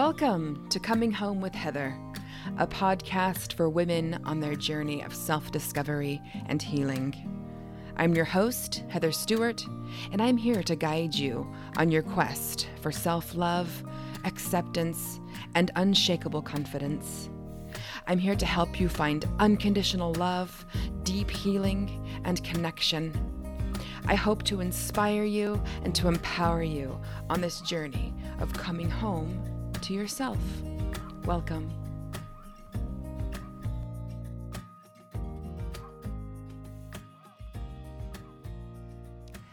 Welcome to Coming Home with Heather, a podcast for women on their journey of self discovery and healing. I'm your host, Heather Stewart, and I'm here to guide you on your quest for self love, acceptance, and unshakable confidence. I'm here to help you find unconditional love, deep healing, and connection. I hope to inspire you and to empower you on this journey of coming home to yourself. Welcome.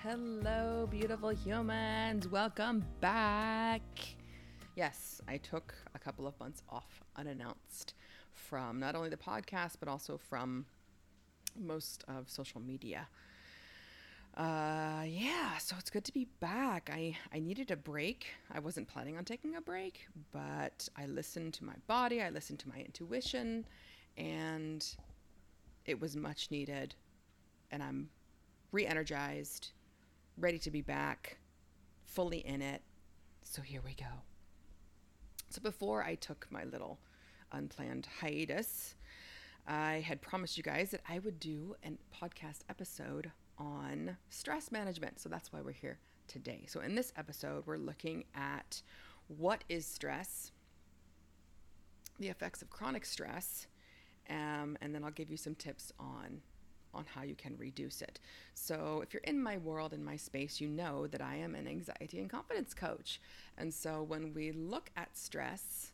Hello, beautiful humans. Welcome back. Yes, I took a couple of months off unannounced from not only the podcast, but also from most of social media. Uh, yeah, so it's good to be back. I, I needed a break. I wasn't planning on taking a break, but I listened to my body, I listened to my intuition, and it was much needed. And I'm re energized, ready to be back, fully in it. So here we go. So before I took my little unplanned hiatus, I had promised you guys that I would do a podcast episode on stress management. So that's why we're here today. So in this episode, we're looking at what is stress, the effects of chronic stress, um, and then I'll give you some tips on on how you can reduce it. So, if you're in my world, in my space, you know that I am an anxiety and confidence coach. And so, when we look at stress,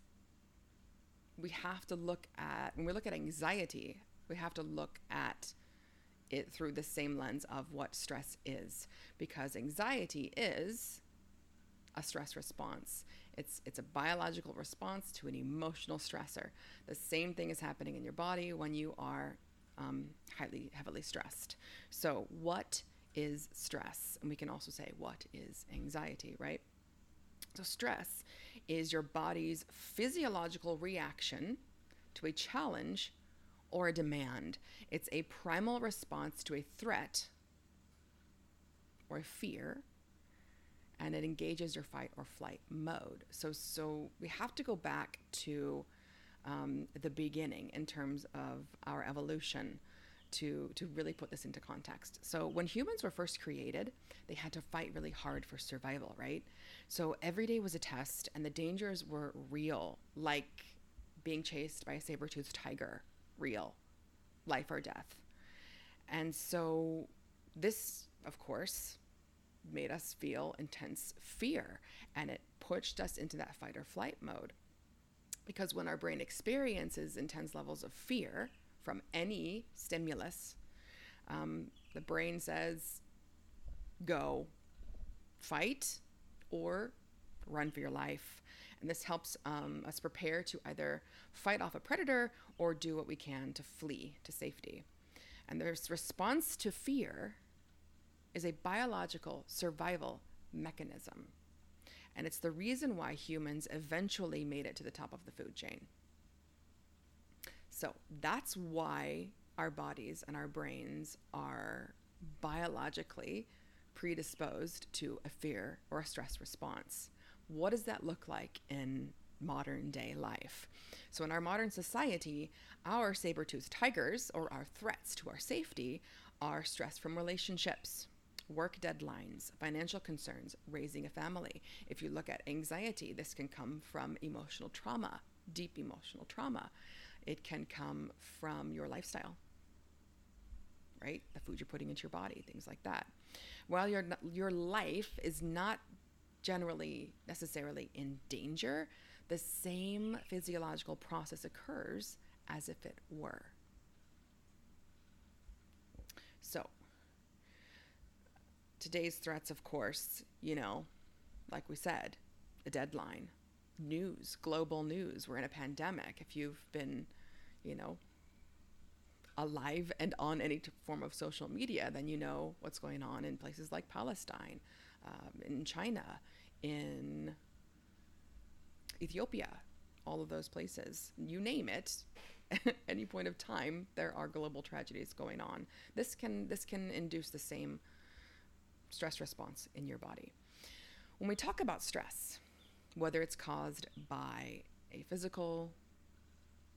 we have to look at, when we look at anxiety, we have to look at it through the same lens of what stress is because anxiety is a stress response. It's it's a biological response to an emotional stressor. The same thing is happening in your body when you are um, highly heavily stressed. So what is stress? And we can also say what is anxiety right? So stress is your body's physiological reaction to a challenge or a demand. It's a primal response to a threat or a fear, and it engages your fight or flight mode. So, so we have to go back to um, the beginning in terms of our evolution to to really put this into context. So when humans were first created, they had to fight really hard for survival, right? So every day was a test and the dangers were real, like being chased by a saber-toothed tiger real, life or death. And so, this, of course, made us feel intense fear and it pushed us into that fight or flight mode. Because when our brain experiences intense levels of fear from any stimulus, um, the brain says, go fight or run for your life. And this helps um, us prepare to either fight off a predator or do what we can to flee to safety. And this response to fear is a biological survival mechanism. And it's the reason why humans eventually made it to the top of the food chain. So that's why our bodies and our brains are biologically predisposed to a fear or a stress response what does that look like in modern day life? So, in our modern society, our saber toothed tigers, or our threats to our safety, are stress from relationships, work deadlines, financial concerns, raising a family. If you look at anxiety, this can come from emotional trauma, deep emotional trauma. It can come from your lifestyle, right? The food you're putting into your body, things like that. While your your life is not generally necessarily in danger, the same physiological process occurs as if it were. So, today's threats, of course, you know, like we said, a deadline, news, global news. We're in a pandemic. If you've been, you know, alive and on any form of social media, then you know what's going on in places like Palestine, um, in China, in Ethiopia, all of those places. You name it. At any point of time, there are global tragedies going on. This can this can induce the same stress response in your body. When we talk about stress, whether it's caused by a physical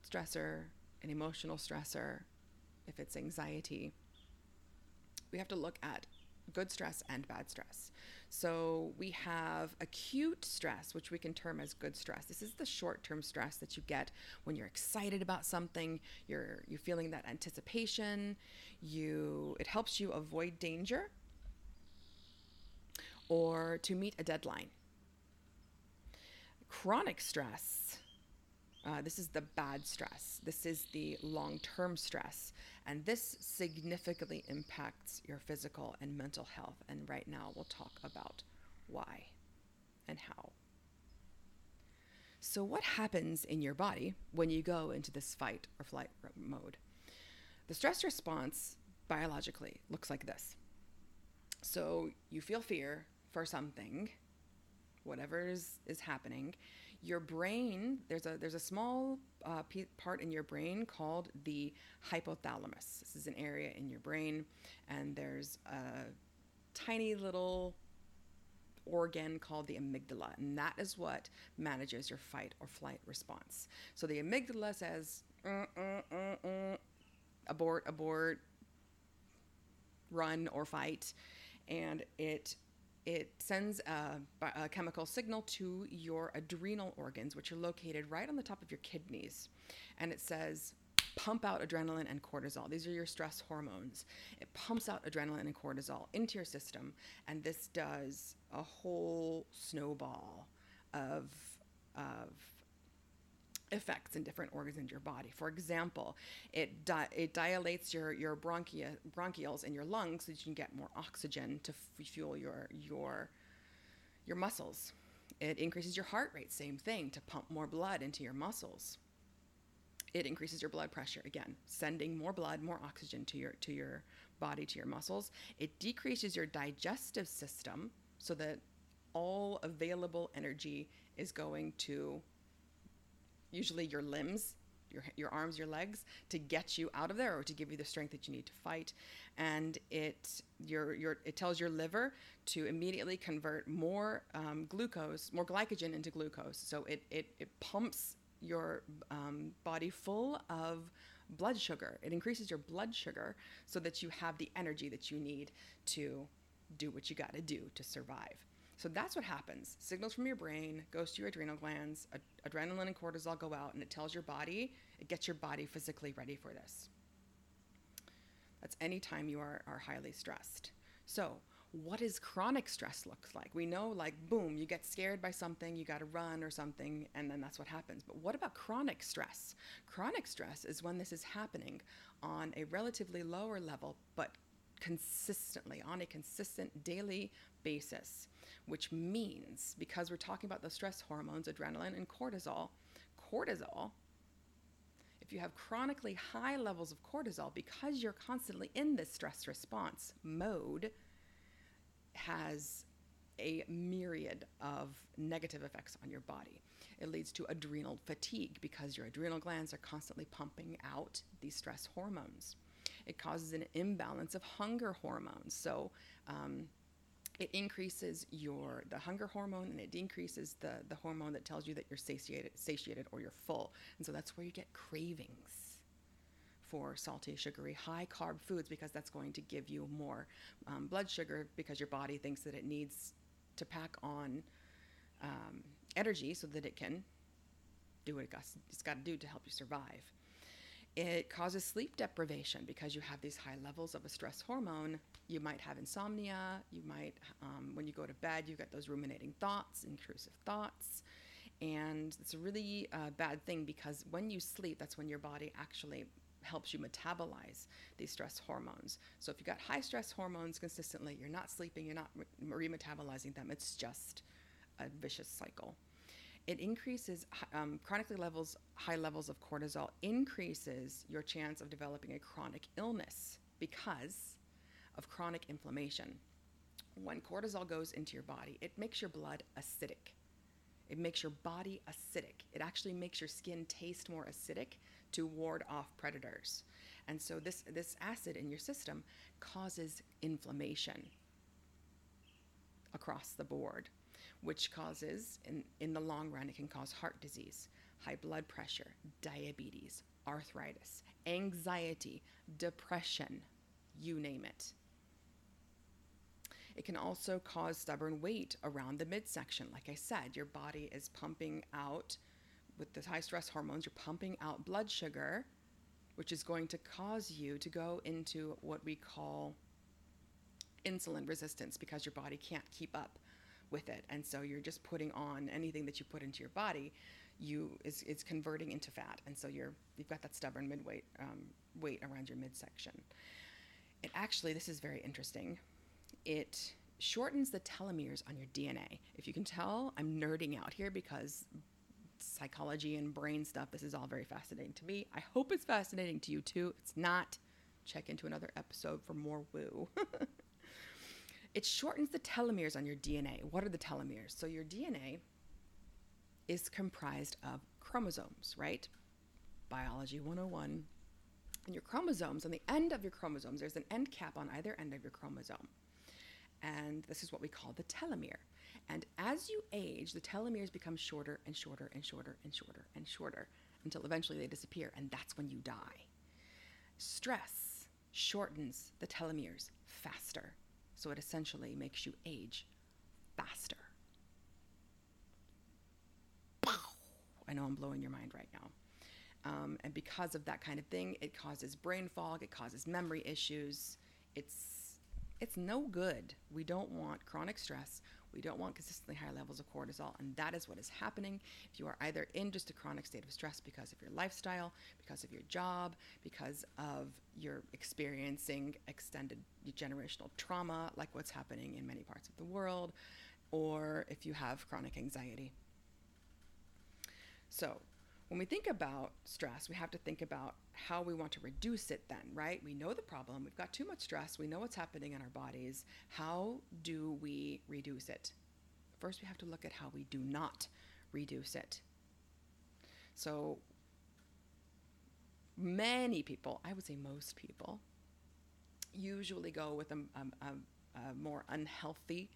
stressor, an emotional stressor, if it's anxiety. We have to look at good stress and bad stress. So we have acute stress, which we can term as good stress. This is the short-term stress that you get when you're excited about something, you're you're feeling that anticipation, you it helps you avoid danger or to meet a deadline. Chronic stress uh, this is the bad stress. This is the long term stress. And this significantly impacts your physical and mental health. And right now, we'll talk about why and how. So, what happens in your body when you go into this fight or flight mode? The stress response biologically looks like this. So, you feel fear for something, whatever is, is happening your brain there's a there's a small uh, part in your brain called the hypothalamus. This is an area in your brain and there's a tiny little organ called the amygdala and that is what manages your fight or flight response. So the amygdala says uh, uh, uh, abort abort run or fight and it it sends a, a, chemical signal to your adrenal organs, which are located right on the top of your kidneys. And it says, pump out adrenaline and cortisol. These are your stress hormones. It pumps out adrenaline and cortisol into your system, and this does a whole snowball of, of effects in different organs in your body. For example, it di- it dilates your your bronchia bronchioles in your lungs so that you can get more oxygen to f- fuel your your your muscles. It increases your heart rate, same thing, to pump more blood into your muscles. It increases your blood pressure again, sending more blood, more oxygen to your to your body, to your muscles. It decreases your digestive system so that all available energy is going to usually your limbs, your, your arms, your legs, to get you out of there or to give you the strength that you need to fight. And it your your it tells your liver to immediately convert more um, glucose, more glycogen into glucose. So it it, it pumps your um, body full of blood sugar. It increases your blood sugar so that you have the energy that you need to do what you got to do to survive. So that's what happens. Signals from your brain goes to your adrenal glands, ad- adrenaline and cortisol go out and it tells your body, it gets your body physically ready for this. That's anytime you are, are highly stressed. So, what does chronic stress look like? We know, like, boom, you get scared by something, you got to run or something, and then that's what happens. But what about chronic stress? Chronic stress is when this is happening on a relatively lower level, but consistently, on a consistent daily basis which means because we're talking about the stress hormones, adrenaline and cortisol, cortisol, if you have chronically high levels of cortisol, because you're constantly in this stress response mode, has a myriad of negative effects on your body. It leads to adrenal fatigue because your adrenal glands are constantly pumping out these stress hormones. It causes an imbalance of hunger hormones. So, um, it increases your the hunger hormone and it decreases the the hormone that tells you that you're satiated satiated or you're full. And so that's where you get cravings for salty sugary high carb foods because that's going to give you more um, blood sugar because your body thinks that it needs to pack on um, energy so that it can do what it it's got to do to help you survive it causes sleep deprivation because you have these high levels of a stress hormone. You might have insomnia. You might, um, when you go to bed, you get those ruminating thoughts, intrusive thoughts. And it's a really uh, bad thing because when you sleep, that's when your body actually helps you metabolize these stress hormones. So if you've got high stress hormones consistently, you're not sleeping, you're not re- remetabolizing them, it's just a vicious cycle it increases um, chronically levels high levels of cortisol increases your chance of developing a chronic illness because of chronic inflammation. When cortisol goes into your body it makes your blood acidic. It makes your body acidic. It actually makes your skin taste more acidic to ward off predators. And so this this acid in your system causes inflammation across the board which causes, in, in the long run, it can cause heart disease, high blood pressure, diabetes, arthritis, anxiety, depression, you name it. It can also cause stubborn weight around the midsection. Like I said, your body is pumping out, with the high stress hormones, you're pumping out blood sugar, which is going to cause you to go into what we call insulin resistance because your body can't keep up with it. And so you're just putting on anything that you put into your body, you is, is converting into fat. And so you're, you've got that stubborn midweight um, weight around your midsection. It actually, this is very interesting it shortens the telomeres on your DNA. If you can tell, I'm nerding out here because psychology and brain stuff, this is all very fascinating to me. I hope it's fascinating to you too. If it's not, check into another episode for more woo. it shortens the telomeres on your DNA. What are the telomeres? So your DNA is comprised of chromosomes, right? Biology 101. And your chromosomes, on the end of your chromosomes, there's an end cap on either end of your chromosome and this is what we call the telomere. And as you age, the telomeres become shorter and shorter and shorter and shorter and shorter until eventually they disappear, and that's when you die. Stress shortens the telomeres faster, so it essentially makes you age faster. I know I'm blowing your mind right now. Um, and because of that kind of thing, it causes brain fog, it causes memory issues. It's it's no good. We don't want chronic stress. We don't want consistently high levels of cortisol. And that is what is happening if you are either in just a chronic state of stress because of your lifestyle, because of your job, because of you're experiencing extended generational trauma, like what's happening in many parts of the world, or if you have chronic anxiety. So, when we think about stress, we have to think about how we want to reduce it then, right? We know the problem. We've got too much stress. We know what's happening in our bodies. How do we reduce it? First, we have to look at how we do not reduce it. So, many people, I would say most people, usually go with a, a, a, more unhealthy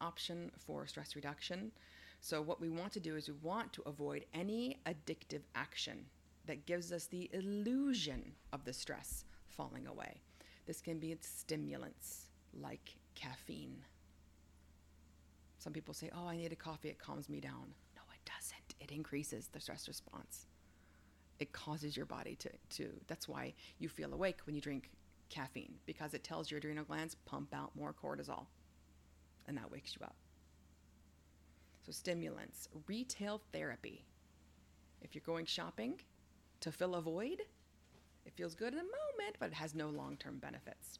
option for stress reduction. So, what we want to do is we want to avoid any addictive action that gives us the illusion of the stress falling away. This can be stimulants like caffeine. Some people say, Oh, I need a coffee, it calms me down. No, it doesn't. It increases the stress response. It causes your body to, to that's why you feel awake when you drink caffeine, because it tells your adrenal glands pump out more cortisol. And that wakes you up. So, stimulants, retail therapy. If you're going shopping to fill a void, it feels good in the moment, but it has no long term benefits.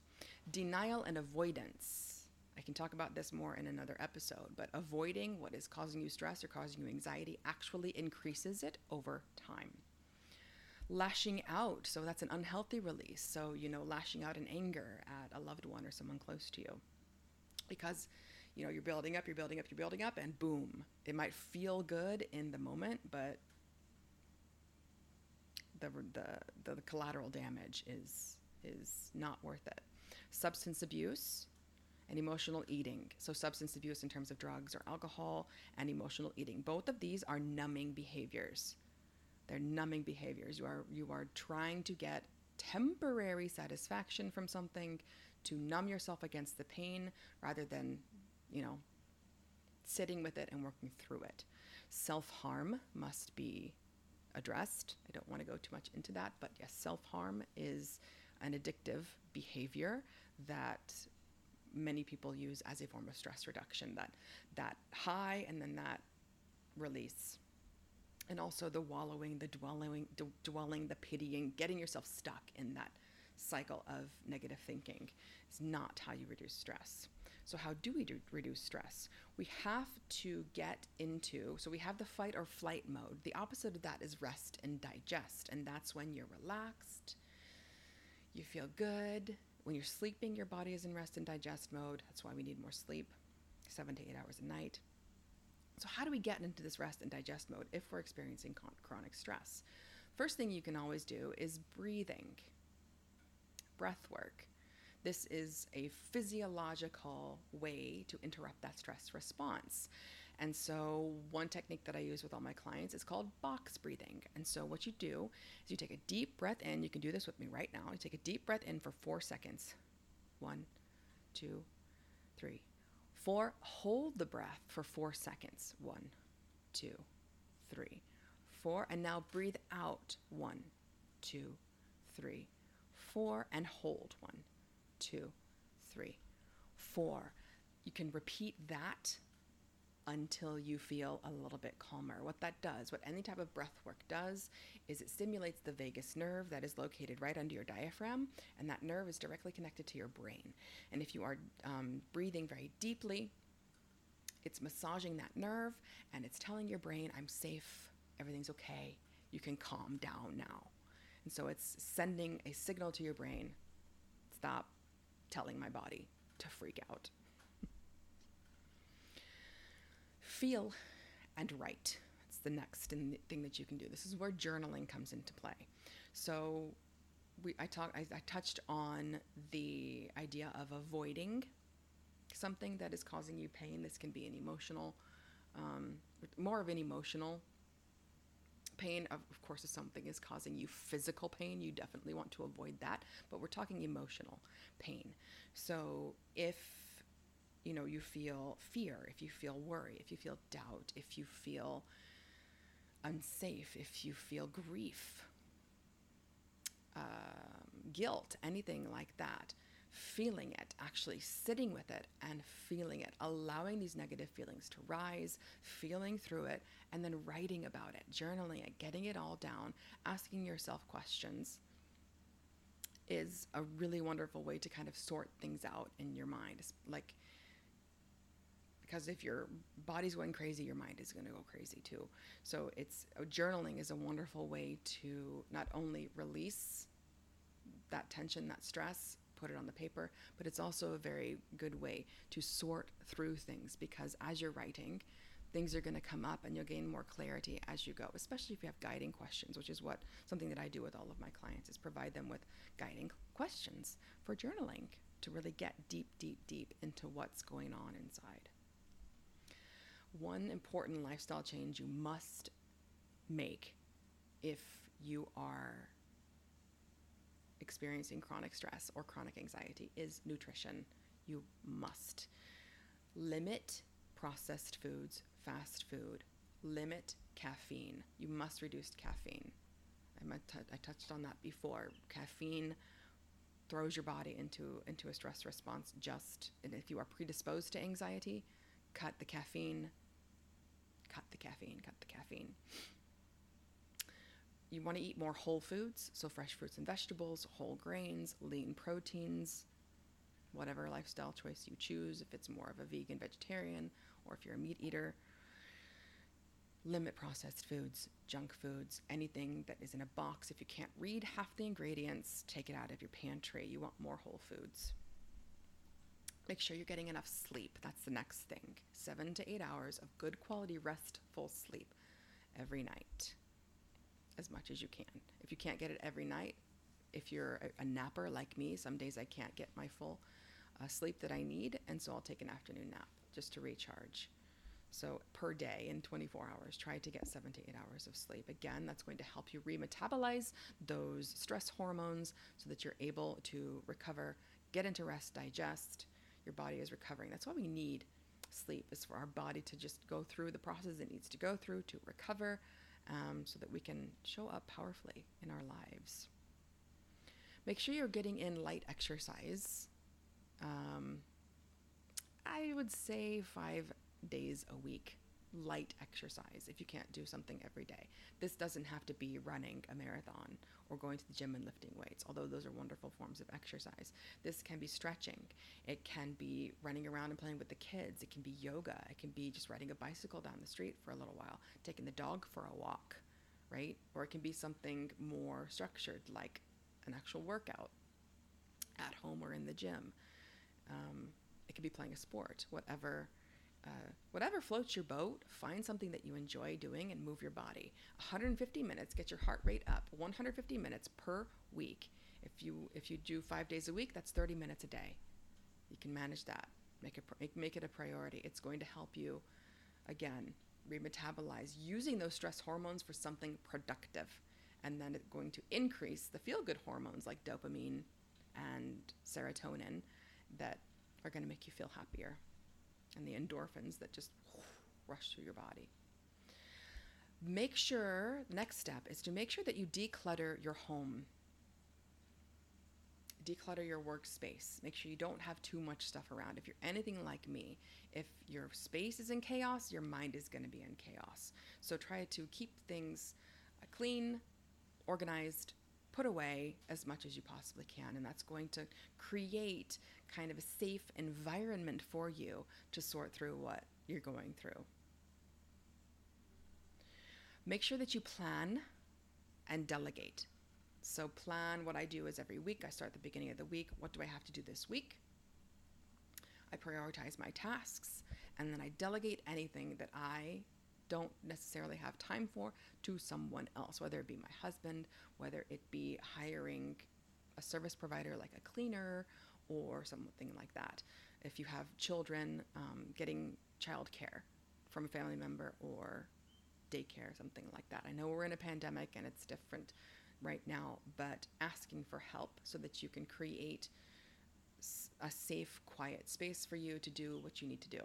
Denial and avoidance. I can talk about this more in another episode, but avoiding what is causing you stress or causing you anxiety actually increases it over time. Lashing out, so that's an unhealthy release. So, you know, lashing out in anger at a loved one or someone close to you. Because you know, you're building up, you're building up, you're building up, and boom. It might feel good in the moment, but the, the, the collateral damage is, is not worth it. Substance abuse and emotional eating. So, substance abuse in terms of drugs or alcohol and emotional eating. Both of these are numbing behaviors. They're numbing behaviors. You are, you are trying to get temporary satisfaction from something to numb yourself against the pain rather than you know, sitting with it and working through it. Self harm must be addressed. I don't want to go too much into that, but yes, self harm is an addictive behavior that many people use as a form of stress reduction that that high and then that release and also the wallowing the dwelling d- dwelling the pitying getting yourself stuck in that cycle of negative thinking is not how you reduce stress so, how do we do, reduce stress? We have to get into, so we have the fight or flight mode. The opposite of that is rest and digest. And that's when you're relaxed, you feel good. When you're sleeping, your body is in rest and digest mode. That's why we need more sleep, seven to eight hours a night. So, how do we get into this rest and digest mode if we're experiencing con- chronic stress? First thing you can always do is breathing, breath work. This is a physiological way to interrupt that stress response. And so, one technique that I use with all my clients is called box breathing. And so, what you do is you take a deep breath in. You can do this with me right now. You take a deep breath in for four seconds. One, two, three, four. Hold the breath for four seconds. One, two, three, four. And now breathe out. One, two, three, four. And hold. One, two, three, four. You can repeat that until you feel a little bit calmer. What that does, what any type of breath work does, is it stimulates the vagus nerve that is located right under your diaphragm, and that nerve is directly connected to your brain. And if you are um, breathing very deeply, it's massaging that nerve and it's telling your brain, I'm safe, everything's okay, you can calm down now. And so it's sending a signal to your brain stop telling my body to freak out. Feel and write. It's the next thing that you can do. This is where journaling comes into play. So, we, I, talk, I, I touched on the idea of avoiding something that is causing you pain. This can be an emotional, um, more of an emotional pain. Of, of course, if something is causing you physical pain, you definitely want to avoid that. But we're talking emotional pain. So if you know, you feel fear, if you feel worry, if you feel doubt, if you feel unsafe, if you feel grief, um, guilt, anything like that, feeling it, actually sitting with it and feeling it, allowing these negative feelings to rise, feeling through it, and then writing about it, journaling it, getting it all down, asking yourself questions is a really wonderful way to kind of sort things out in your mind. It's like, because if your body's going crazy, your mind is going to go crazy too. So it's uh, journaling is a wonderful way to not only release that tension, that stress, put it on the paper, but it's also a very good way to sort through things because as you're writing, things are going to come up and you'll gain more clarity as you go, especially if you have guiding questions, which is what something that I do with all of my clients is provide them with guiding questions for journaling to really get deep, deep, deep into what's going on inside. One important lifestyle change you must make if you are experiencing chronic stress or chronic anxiety is nutrition. You must limit processed foods, fast food, limit caffeine. You must reduce caffeine. I, t- I touched on that before. Caffeine throws your body into into a stress response just and if you are predisposed to anxiety, cut the caffeine, cut the caffeine, cut the caffeine. You want to eat more whole foods, so fresh fruits and vegetables, whole grains, lean proteins, whatever lifestyle choice you choose, if it's more of a vegan, vegetarian, or if you're a meat eater. Limit processed foods, junk foods, anything that is in a box. If you can't read half the ingredients, take it out of your pantry. You want more whole foods. Make sure you're getting enough sleep. That's the next thing. Seven to eight hours of good quality, restful sleep every night, as much as you can. If you can't get it every night, if you're a, a napper like me, some days I can't get my full uh, sleep that I need, and so I'll take an afternoon nap just to recharge. So, per day in 24 hours, try to get seven to eight hours of sleep. Again, that's going to help you remetabolize those stress hormones so that you're able to recover, get into rest, digest, your body is recovering. That's why we need sleep, is for our body to just go through the process it needs to go through to recover um, so that we can show up powerfully in our lives. Make sure you're getting in light exercise. Um, I would say five days a week light exercise if you can't do something every day. This doesn't have to be running a marathon or going to the gym and lifting weights, although those are wonderful forms of exercise. This can be stretching, it can be running around and playing with the kids, it can be yoga, it can be just riding a bicycle down the street for a little while, taking the dog for a walk, right? Or it can be something more structured like an actual workout at home or in the gym. Um, it could be playing a sport, whatever uh, whatever floats your boat, find something that you enjoy doing and move your body. 150 minutes, get your heart rate up. 150 minutes per week. If you if you do five days a week, that's 30 minutes a day. You can manage that. Make it make, make it a priority. It's going to help you again, remetabolize using those stress hormones for something productive. And then it's going to increase the feel good hormones like dopamine and serotonin that are going to make you feel happier and the endorphins that just rush through your body. Make sure, next step is to make sure that you declutter your home. Declutter your workspace. Make sure you don't have too much stuff around. If you're anything like me, if your space is in chaos, your mind is going to be in chaos. So try to keep things uh, clean, organized, put away as much as you possibly can. And that's going to create kind of a safe environment for you to sort through what you're going through. Make sure that you plan and delegate. So, plan what I do is every week, I start the beginning of the week. What do I have to do this week? I prioritize my tasks and then I delegate anything that I don't necessarily have time for to someone else, whether it be my husband, whether it be hiring a service provider like a cleaner or something like that. If you have children, um, getting childcare from a family member or daycare, something like that. I know we're in a pandemic and it's different right now, but asking for help so that you can create a safe, quiet space for you to do what you need to do.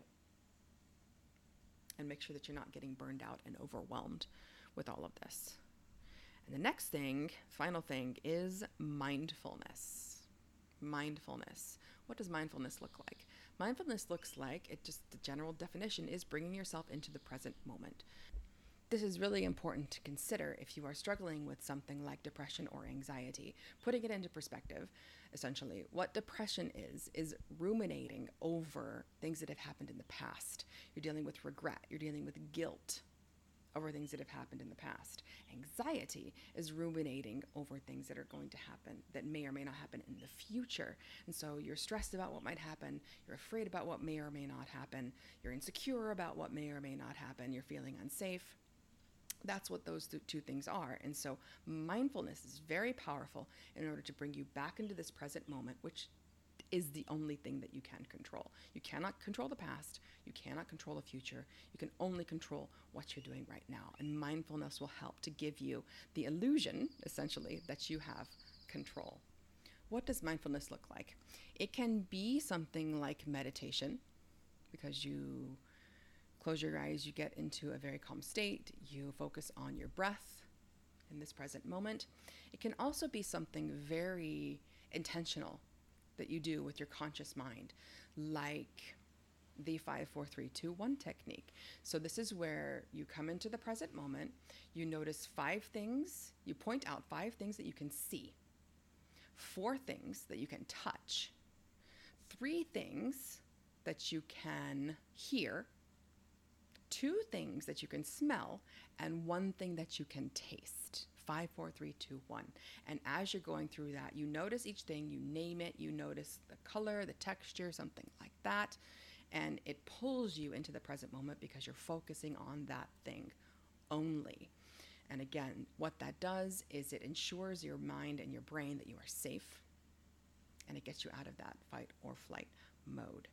And make sure that you're not getting burned out and overwhelmed with all of this. And the next thing, final thing, is mindfulness. Mindfulness. What does mindfulness look like? Mindfulness looks like it just the general definition is bringing yourself into the present moment. This is really important to consider if you are struggling with something like depression or anxiety. Putting it into perspective, essentially, what depression is, is ruminating over things that have happened in the past. You're dealing with regret, you're dealing with guilt over things that have happened in the past. Anxiety is ruminating over things that are going to happen that may or may not happen in the future. And so you're stressed about what might happen, you're afraid about what may or may not happen, you're insecure about what may or may not happen, you're feeling unsafe that's what those two things are. And so mindfulness is very powerful in order to bring you back into this present moment, which is the only thing that you can control. You cannot control the past, you cannot control the future. You can only control what you're doing right now. And mindfulness will help to give you the illusion, essentially, that you have control. What does mindfulness look like? It can be something like meditation because you close your eyes, you get into a very calm state, you focus on your breath in this present moment. It can also be something very intentional that you do with your conscious mind, like the 54321 technique. So, this is where you come into the present moment, you notice five things, you point out five things that you can see, four things that you can touch, three things that you can hear two things that you can smell and one thing that you can taste. Five, four, three, two, one. And as you're going through that, you notice each thing, you name it, you notice the color, the texture, something like that. And it pulls you into the present moment because you're focusing on that thing only. And again, what that does is it ensures your mind and your brain that you are safe and it gets you out of that fight or flight mode.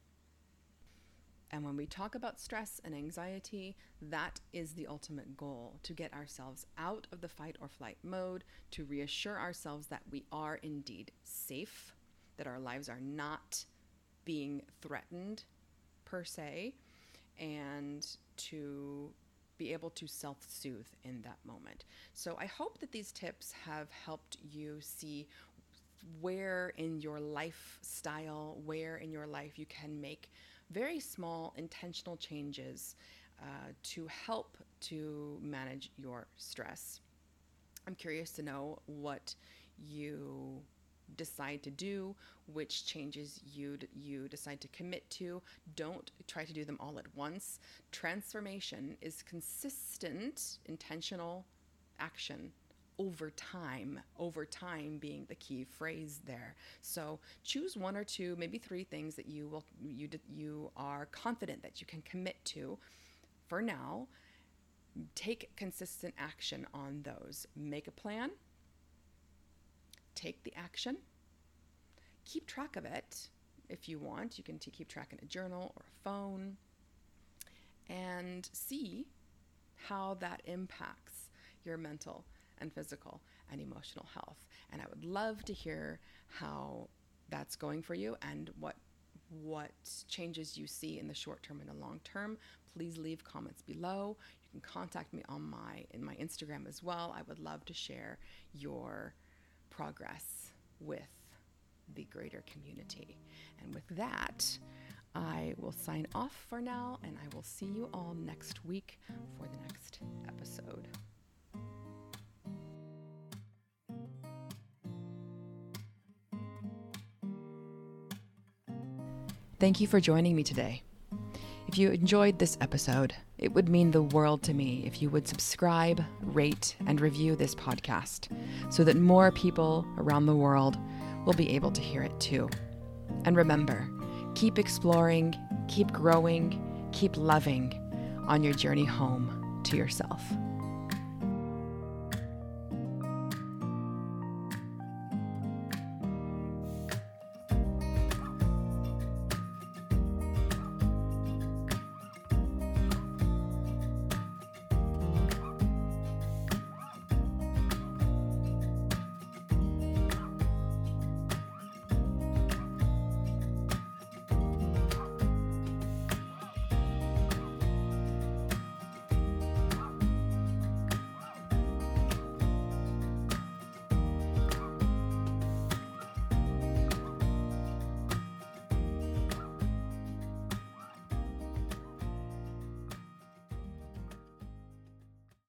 And when we talk about stress and anxiety, that is the ultimate goal to get ourselves out of the fight or flight mode, to reassure ourselves that we are indeed safe, that our lives are not being threatened per se, and to be able to self soothe in that moment. So I hope that these tips have helped you see where in your lifestyle, where in your life you can make very small intentional changes uh, to help to manage your stress. I'm curious to know what you decide to do, which changes you you decide to commit to. Don't try to do them all at once. Transformation is consistent, intentional action over time, over time being the key phrase there. So choose one or two, maybe three things that you will you you are confident that you can commit to for now. Take consistent action on those. Make a plan. Take the action. Keep track of it if you want. You can t- keep track in a journal or a phone and see how that impacts your mental and physical and emotional health. And I would love to hear how that's going for you and what what changes you see in the short term and the long term. Please leave comments below. You can contact me on my in my Instagram as well. I would love to share your progress with the greater community. And with that, I will sign off for now and I will see you all next week for the next episode. Thank you for joining me today. If you enjoyed this episode, it would mean the world to me if you would subscribe, rate, and review this podcast so that more people around the world will be able to hear it too. And remember, keep exploring, keep growing, keep loving on your journey home to yourself.